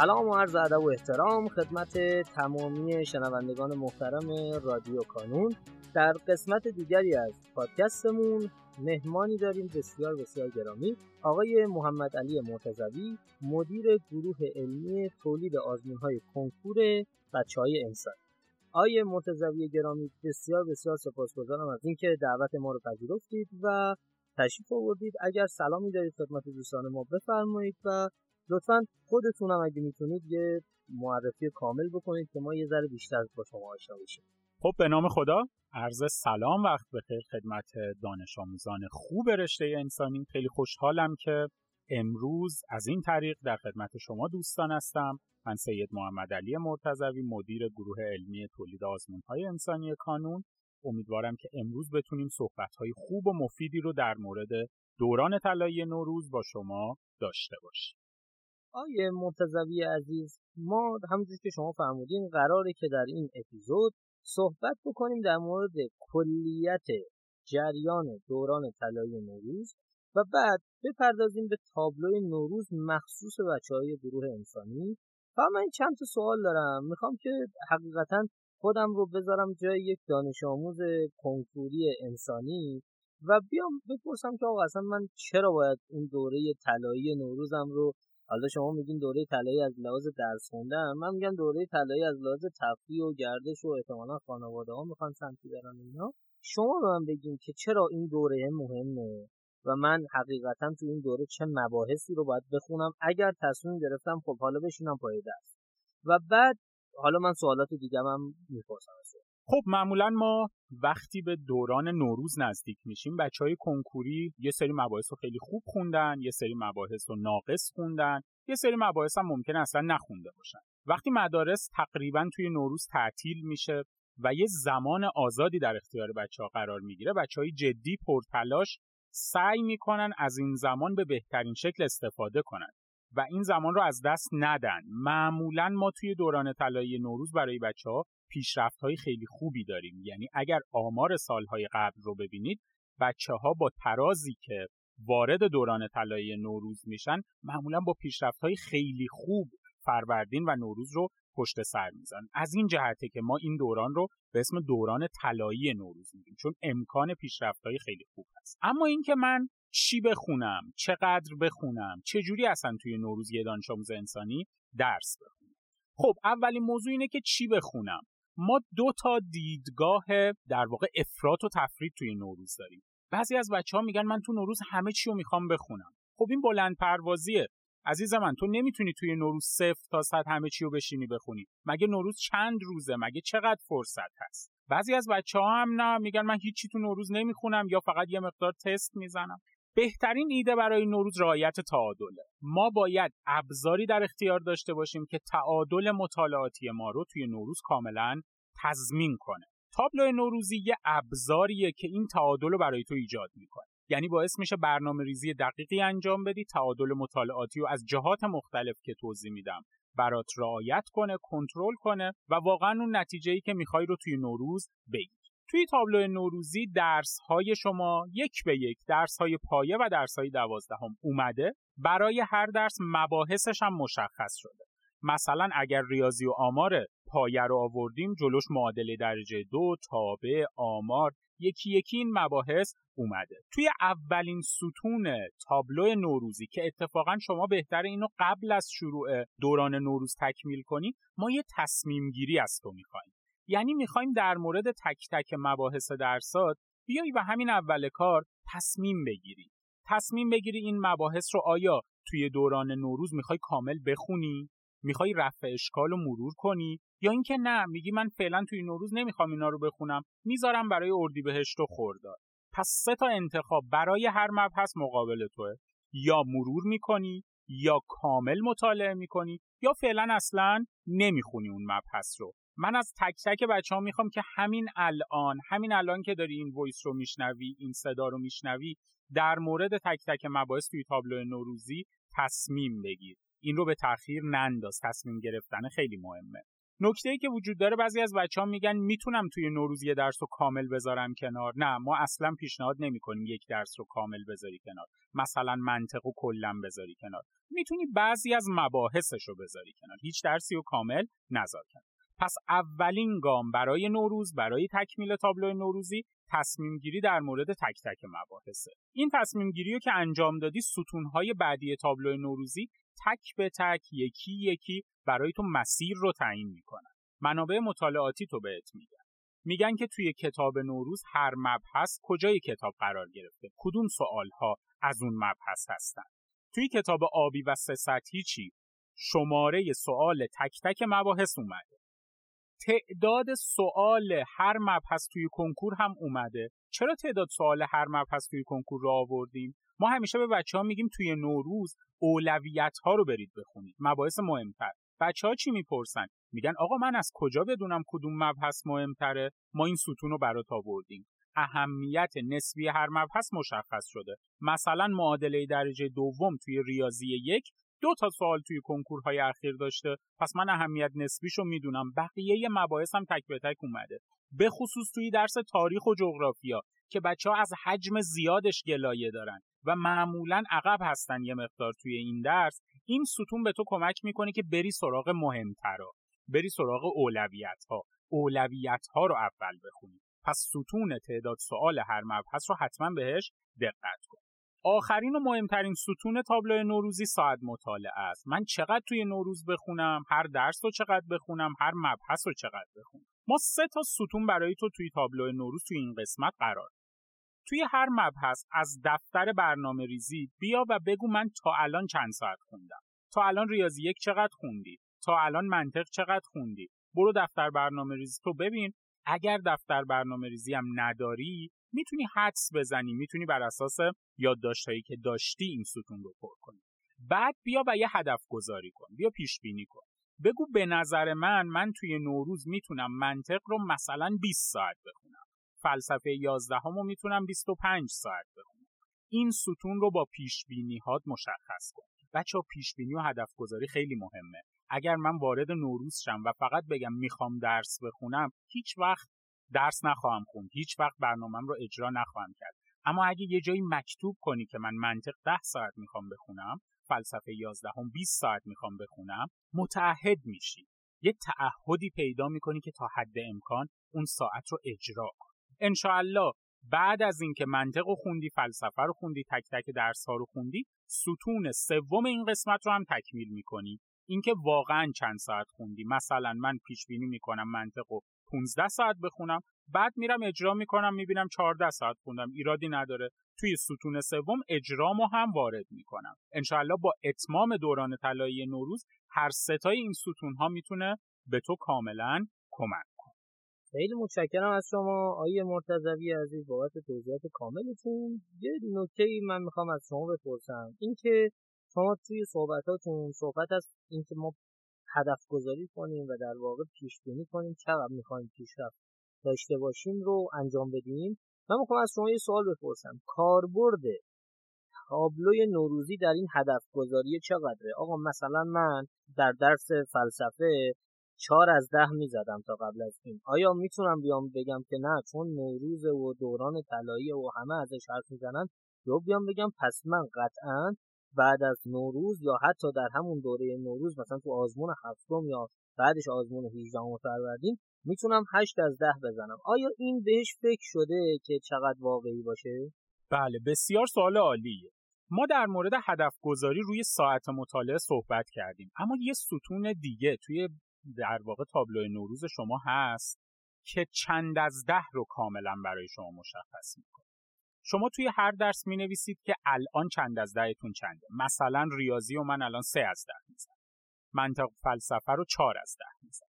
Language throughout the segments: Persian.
سلام و عرض ادب و احترام خدمت تمامی شنوندگان محترم رادیو کانون. در قسمت دیگری از پادکستمون مهمانی داریم بسیار بسیار گرامی. آقای محمد علی مرتضوی مدیر گروه علمی تولید آزمون های کنکور بچه های انسان. آقای مرتضوی گرامی بسیار بسیار سپاسگزارم از اینکه دعوت ما رو پذیرفتید و تشریف آوردید. اگر سلامی دارید خدمت دوستان ما بفرمایید و لطفا خودتونم اگه می‌تونید یه معرفی کامل بکنید که ما یه ذره بیشتر با شما آشنا بشیم. خب به نام خدا عرض سلام وقت بخیر خدمت دانش آموزان خوب رشته انسانی خیلی خوشحالم که امروز از این طریق در خدمت شما دوستان هستم. من سید محمد علی مرتضوی مدیر گروه علمی تولید آزمون های انسانی کانون. امیدوارم که امروز بتونیم صحبت های خوب و مفیدی رو در مورد دوران طلایی نوروز با شما داشته باشیم. آیه مرتضوی عزیز ما همونجور که شما فرمودین قراره که در این اپیزود صحبت بکنیم در مورد کلیت جریان دوران طلایی نوروز و بعد بپردازیم به تابلوی نوروز مخصوص بچه های گروه انسانی. و من چند تا سوال دارم. می‌خوام که حقیقتا خودم رو بذارم جای یک دانش آموز کنکوری انسانی و بیام بپرسم که آقا اصلا من چرا باید اون دوره طلایی نوروزم رو حالا شما میگین دوره طلایی از لحاظ درس خوندن. من میگم دوره طلایی از لحاظ تفریح و گردش و احتمالا خانواده ها می‌خوان سمتی برن اینا. شما به من بگین که چرا این دوره مهمه و من حقیقتا تو این دوره چه مباحثی رو باید بخونم؟ اگر تصمیم گرفتم خب حالا بشینم پای درس. و بعد حالا من سوالات دیگه هم می‌پرسم خب معمولا ما وقتی به دوران نوروز نزدیک میشیم بچه های کنکوری یه سری مباحث رو خیلی خوب خوندن یه سری مباحث رو ناقص خوندن یه سری مباحث هم ممکن اصلا نخونده باشن. وقتی مدارس تقریبا توی نوروز تعطیل میشه و یه زمان آزادی در اختیار بچه ها قرار می‌گیره بچه های جدی پرتلاش سعی می‌کنن از این زمان به بهترین شکل استفاده کنن و این زمان رو از دست ندن. معمولا ما توی دوران طلایی نوروز برای بچه ها پیشرفت های خیلی خوبی داریم. یعنی اگر آمار سالهای قبل رو ببینید بچه ها با ترازی که وارد دوران طلایی نوروز میشن معمولا با پیشرفت های خیلی خوب فروردین و نوروز رو پشت سر میزن از این جهته که ما این دوران رو به اسم دوران طلایی نوروز میگیم چون امکان پیشرفت های خیلی خوب هست. اما اینکه من چی بخونم چقدر بخونم چه جوری اصلا توی نوروز یه دانش آموز انسانی درس بخونم؟ خب اولین موضوع اینه که چی بخونم؟ ما دو تا دیدگاه در واقع افراط و تفرید توی نوروز داریم. بعضی از بچه ها میگن من تو نوروز همه چی رو می‌خوام بخونم. خب این بلند پروازیه. عزیز من تو نمی‌تونی توی نوروز صفر تا صد همه چی رو بشینی بخونی. مگه نوروز چند روزه؟ مگه چقدر فرصت هست؟ بعضی از بچه ها هم نه میگن من هیچی تو نوروز نمی‌خونم یا فقط یه مقدار تست می‌زنم. بهترین ایده برای نوروز رعایت تعادله. ما باید ابزاری در اختیار داشته باشیم که تعادل مطالعاتی ما رو توی نوروز کاملا تضمین کنه. تابلو نوروزی یه ابزاریه که این تعادل رو برای تو ایجاد می‌کنه. یعنی باعث میشه برنامه ریزی دقیقی انجام بدی تعادل مطالعاتی رو از جهات مختلف که توضیح میدم برات رعایت کنه کنترل کنه و واقعا اون نتیجه ای که می‌خوای رو توی نوروز بگیر توی تابلو نوروزی درس های شما یک به یک درس های پایه و درس های دوازدهم اومده. برای هر درس مباحثش هم مشخص شده. مثلا اگر ریاضی و آمار پایه رو آوردیم جلوش معادله درجه دو تابع آمار یکی یکی این مباحث اومده. توی اولین ستون تابلو نوروزی که اتفاقا شما بهتر اینو قبل از شروع دوران نوروز تکمیل کنید ما یه تصمیم گیری از تو می‌خوایم. یعنی می‌خوایم در مورد تک تک مباحث درسات بیای و همین اول کار تصمیم بگیری. تصمیم بگیری این مباحث رو آیا توی دوران نوروز می‌خوای کامل بخونی؟ می‌خوای رفع اشکال و مرور کنی؟ یا اینکه نه میگی من فعلا توی نوروز نمی‌خوام اینا رو بخونم می‌ذارم برای اردیبهشت و خوردار پس سه تا انتخاب برای هر مبحث مقابل توه. یا مرور می‌کنی یا کامل مطالعه می‌کنی یا فعلا اصلا نمی‌خونی اون مبحث رو. من از تک تک بچه ها می‌خوام که همین الان همین الان که داری این وایس رو میشنوی این صدا رو میشنوی در مورد تک تک مباحث توی تابلو نوروزی تصمیم بگیر. این رو به تاخیر ننداز تصمیم گرفتن خیلی مهمه. نکته ای که وجود داره بعضی از بچه ها میگن می‌تونم توی نوروز یه درس رو کامل بذارم کنار. نه ما اصلا پیشنهاد نمی‌کنیم یک درس رو کامل بذاری کنار. مثلا منطق و کلا بذاری کنار. می‌تونی بعضی از مباحثش رو بذاری کنار. هیچ درسی رو کامل نذار کنار. پس اولین گام برای نوروز برای تکمیل تابلو نوروزی تصمیم گیری در مورد تک تک مباحثه. این تصمیم گیری رو که انجام دادی ستونهای بعدی تابلو نوروزی تک به تک یکی یکی برای تو مسیر رو تعیین می‌کنن. منابع مطالعاتی تو بهت میگن. میگن که توی کتاب نوروز هر مبحث کجای کتاب قرار گرفته؟ کدوم سوال ها از اون مبحث هستن؟ توی کتاب آبی و سه سطحی چی؟ شماره سوال تک تک مباحث اومده. تعداد سوال هر مبحث توی کنکور هم اومده. چرا تعداد سوال هر مبحث توی کنکور رو آوردیم؟ ما همیشه به بچه ها میگیم توی نوروز اولویت ها رو برید بخونید. مباحث مهمتر. بچه ها چی می‌پرسن؟ میگن آقا من از کجا بدونم کدوم مبحث مهمتره؟ ما این ستون رو برات آوردیم. اهمیت نسبی هر مبحث مشخص شده. مثلا معادله درجه دوم توی ریاضی یک دو تا سوال توی کنکورهای اخیر داشته. پس من اهمیت نسبیشو می‌دونم. بقیه مباحث هم تک به تک اومده. به خصوص توی درس تاریخ و جغرافیا که بچه ها از حجم زیادش گلایه دارن و معمولا عقب هستن یه مقدار توی این درس این ستون به تو کمک می‌کنه که بری سراغ مهمترا بری سراغ اولویت ها اولویت ها رو اول بخونی. پس ستون تعداد سوال هر مبحث رو حتما بهش دقت کن. آخرین و مهمترین ستون تابلو نوروزی ساعت مطالعه است. من چقدر توی نوروز بخونم؟ هر درس رو چقدر بخونم؟ هر مبحث رو چقدر بخونم؟ ما سه تا ستون برای تو توی تابلو نوروز توی این قسمت قرار توی هر مبحث از دفتر برنامه ریزی بیا و بگو من تا الان چند ساعت خوندم. تا الان ریاضی یک چقدر خوندی؟ تا الان منطق چقدر خوندی؟ برو دفتر برنامه ریزی تو ببین. اگر دفتر برنامه ریزی هم نداری می‌تونی حدس بزنی می‌تونی بر اساس یادداشتهایی که داشتی این ستون رو پر کنی. بعد بیا و یه هدف گذاری کن بیا پیش بینی کن. بگو به نظر من من توی نوروز می‌تونم منطق رو مثلا 20 ساعت بخونم. فلسفه 11 رو می‌تونم 25 ساعت بخونم. این ستون رو با پیش بینی هات مشخص کن. بچه پیش بینی و هدف گذاری خیلی مهمه. اگر من وارد نوروز شم و فقط بگم می‌خوام درس بخونم هیچ وقت درس نخواهم خوند. هیچ وقت برنامهم رو اجرا نخواهم کرد. اما اگه یه جایی مکتوب کنی که من منطق 10 ساعت می‌خوام بخونم فلسفه 11 هم 20 ساعت می‌خوام بخونم متعهد میشی. یه تعهدی پیدا می‌کنی که تا حد امکان اون ساعت رو اجرا کن. انشاءالله بعد از اینکه منطق رو خوندی فلسفه رو خوندی تک تک درس ها رو خوندی ستون سوم این قسمت رو هم تکمیل می‌کنی. اینکه واقعا چند ساعت خوندی. مثلا من پیش بینی می‌کنم منطق رو 15 ساعت بخونم بعد میرم اجرا می‌کنم می‌بینم 14 ساعت خوندم ایرادی نداره. توی ستون سوم اجرامو هم وارد می‌کنم. انشاءالله با اتمام دوران طلایی نوروز هر ستای این ستون ها می‌تونه به تو کاملا کمک کنه. خیلی متشکرم از شما آیه مرتضوی عزیز بابت توضیحات کاملتون. یه نکته ای من می‌خوام از شما بپرسم. اینکه شما توی صحبتاتون صحبت از اینکه ما هدف گذاری کنیم و در واقع پیش بینی کنیم چقدر می‌خوایم پیشرفت داشته باشیم رو انجام بدیم. من می‌خوام از شما یه سوال بپرسم. کاربرد تابلوی نوروزی در این هدف گذاری چقدره؟ آقا مثلا من در درس فلسفه چهار از ده می‌زدم تا قبل از این. آیا می‌تونم بیام بگم که نه چون نوروز و دوران طلایی و همه ازش حرف می‌زنن؟ یا بیام بگم پس من قطعا بعد از نوروز یا حتی در همون دوره نوروز مثلا تو آزمون هفتم یا بعدش آزمون 18 فروردین می‌تونم 8 از 10 بزنم. آیا این بهش فکر شده که چقدر واقعی باشه؟ بله بسیار سوال عالیه. ما در مورد هدف گذاری روی ساعت مطالعه صحبت کردیم اما یه ستون دیگه توی در واقع تابلو نوروز شما هست که چند از ده رو کاملا برای شما مشخص می‌کنه. شما توی هر درس می نویسید که الان چند از دهتون چنده. مثلا ریاضی و من الان سه از ده می‌زنم. منطق فلسفه رو چهار از ده می‌زنم.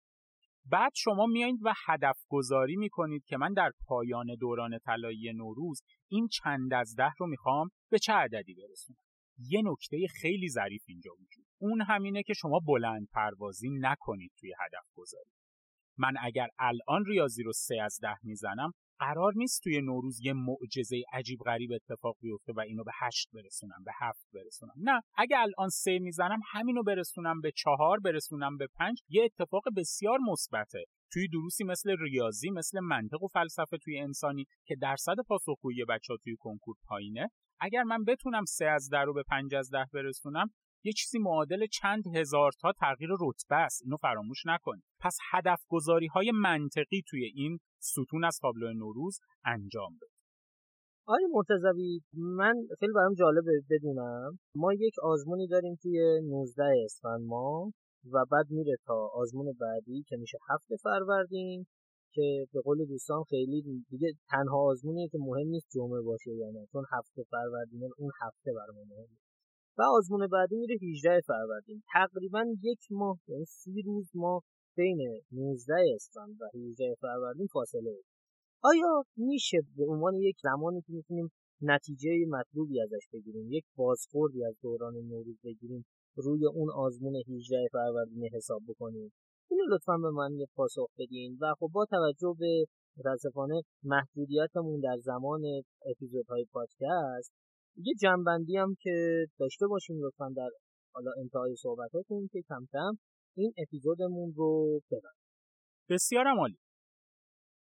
بعد شما میایید و هدف گذاری می کنید که من در پایان دوران طلایی نوروز این چند از ده رو می‌خوام به چه عددی برسونم. یه نکته خیلی ظریف اینجا وجود. اون همینه که شما بلند پروازی نکنید توی هدف گذاری من اگر الان ریاضی رو سه از ده می‌زنم قرار نیست توی نوروز یه معجزه عجیب غریب اتفاق بیفته و اینو به هشت برسونم به هفت برسونم. نه اگه الان سه می‌زنم همینو برسونم به چهار برسونم به پنج یه اتفاق بسیار مثبته. توی دروسی مثل ریاضی مثل منطق و فلسفه توی انسانی که درصد پاسخگویی بچه ها توی کنکور پایینه اگر من بتونم سه از ده رو به پنج از ده برسونم یه چیزی معادل چند هزار تا تغییر رتبه است. اینو فراموش نکنید پس هدف گذاری های منطقی توی این ستون از تابلو نوروز انجام بده. آقای مرتضوی من خیلی برام جالبه بدونم. ما یک آزمونی داریم توی 19 اسفند ما و بعد میره تا آزمون بعدی که میشه هفته فروردین که به قول دوستان خیلی دیگه تنها آزمونیه که مهم نیست جمعه باشه یا نه چون هفته فروردین اون هفته برام مهمه. و آزمون بعدی میره 18 فروردین. تقریبا یک ماه یعنی سی روز ما بین 19 اسفند و 18 فروردین فاصله آیا میشه به عنوان یک زمانی که می‌تونیم نتیجه مطلوبی ازش بگیریم یک بازخوردی از دوران نوروز بگیریم روی اون آزمون 18 فروردین حساب بکنیم؟ اینو لطفا به من یه پاسخ بدین و خب با توجه به متاسفانه محدودیتمون در زمان اپیزودهای پادکست یه جنبندی هم که داشته باشیم لطفا در حالا انتهای صحبتاتون که کم کم این اپیزودمون رو ببریم بسیار عالی.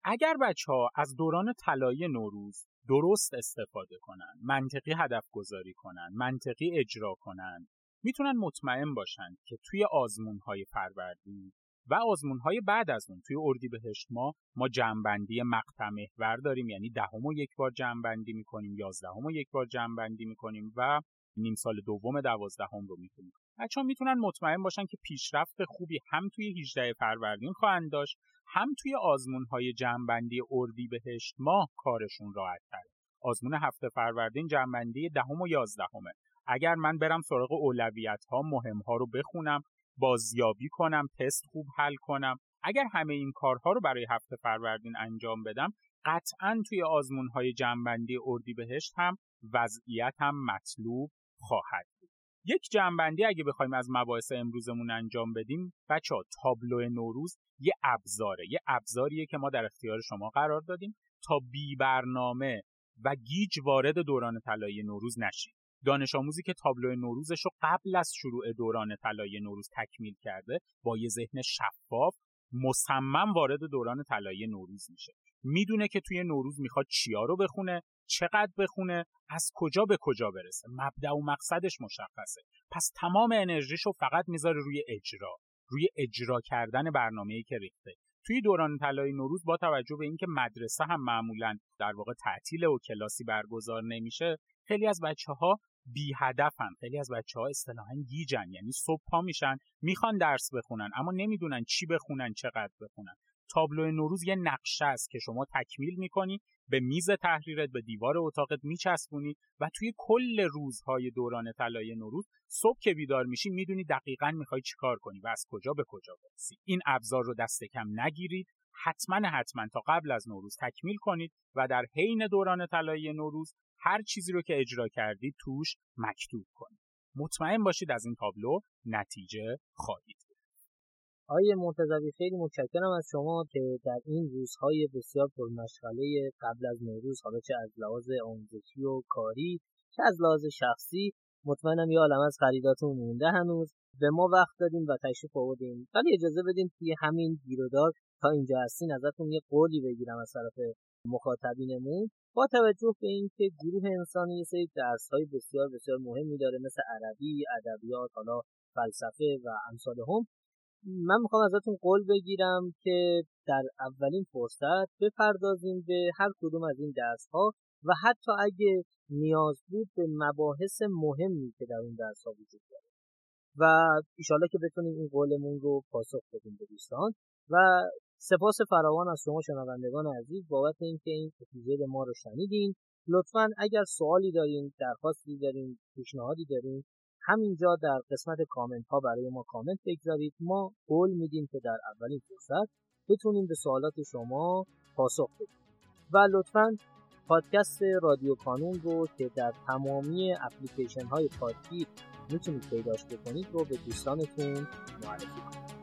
اگر بچه ها از دوران طلایی نوروز درست استفاده کنن منطقی هدف گذاری کنن منطقی اجرا کنن می‌تونن مطمئن باشن که توی آزمون های فروردین و آزمون های بعد از اون. توی اردیبهشت ما ما جمعبندی مقطع محور داریم یعنی دهم و یک بار جمعبندی می‌کنیم یازدهم و یک بار جمعبندی می‌کنیم و نیم سال دوم دوازدهم رو می‌کنیم بچه ها می‌تونن مطمئن باشن که پیشرفت خوبی هم توی 18 فروردین خواهند داشت هم توی آزمون های جمعبندی اردیبهشت ماه کارشون راحت تره. آزمون هفته فروردین جمعبندی دهم و یازدهمه. اگر من برم سراغ اولویت ها مهم ها رو بخونم بازیابی کنم تست خوب حل کنم. اگر همه این کارها رو برای هفته فروردین انجام بدم قطعا توی آزمون های جنبندی اردی بهشت هم وضعیت هم مطلوب خواهد بود. یک جنبندی اگه بخوایم از مباحث امروزمون انجام بدیم بچه تابلو نوروز یه ابزاره یه ابزاریه که ما در اختیار شما قرار دادیم تا بی برنامه و گیج وارد دوران طلایی نوروز نشید دانش آموزی که تابلو نوروزش رو قبل از شروع دوران طلایی نوروز تکمیل کرده با یه ذهن شفاف مصمم وارد دوران طلایی نوروز میشه. می‌دونه که توی نوروز می‌خواد چیا رو بخونه چقدر بخونه از کجا به کجا برسه. مبدع و مقصدش مشخصه. پس تمام انرژیش رو فقط می‌ذاره روی اجرا روی اجرا کردن برنامه‌ای که ریخته. توی دوران طلایی نوروز با توجه به اینکه مدرسه هم معمولا در واقع تعطیل و کلاسی برگزار نمیشه خیلی از بچه ها بی هدفن خیلی از بچه ها اصطلاحا گیجن یعنی صبح پا میشن می‌خوان درس بخونن اما نمی‌دونن چی بخونن چقدر بخونن. تابلو نوروز یه نقشه است که شما تکمیل می‌کنی به میز تحریرت به دیوار اتاقت میچسبونی و توی کل روزهای دوران طلای نوروز صبح که بیدار میشی می‌دونی دقیقا می‌خوای چیکار کنی و از کجا به کجا برسی. این ابزار رو دست کم نگیرید حتما حتما تا قبل از نوروز تکمیل کنید و در حین دوران طلایی نوروز هر چیزی رو که اجرا کردید توش مکتوب کنید مطمئن باشید از این تابلو نتیجه خواهید آقای مرتضوی خیلی متشکرم از شما که در این روزهای بسیار پرمشغله قبل از نوروز حالا چه از لحاظ آموزشی و کاری چه از لحاظ شخصی مطمئنم یه عالم از خریداتون مونده هنوز. به ما وقت دادیم و تشریف آوردیم ولی اجازه بدیم توی همین گیرودار تا اینجا هستین ازتون یه قولی بگیرم از طرف مخاطبینمون. با توجه به اینکه گروه انسانی یه سری درس های بسیار بسیار مهمی داره مثل عربی، ادبیات، حالا فلسفه و امثال هم من می‌خوام ازتون قول بگیرم که در اولین فرصت بپردازیم به هر کدوم از این درس ها و حتی اگه نیاز بود به مباحث مهمی که در اون درس ها وجود داره. و ایشالا که بتونیم این قولمون رو پاسخ بدیم به دوستان. و سپاس فراوان از شما شنوندگان عزیز. بابت اینکه این اپیزود ما رو شنیدین لطفا اگر سوالی دارین درخواستی دارین پیشنهادی دارین همینجا در قسمت کامنت ها برای ما کامنت بگذارید. ما قول میدیم که در اولین فرصت بتونیم به سوالات شما پاسخ بدیم. و لطفا پادکست رادیو کانون رو که در تمامی اپلیکیشن های پادگیر می‌تونید پیداش بکنید رو به دوستانتون معرفی کنید.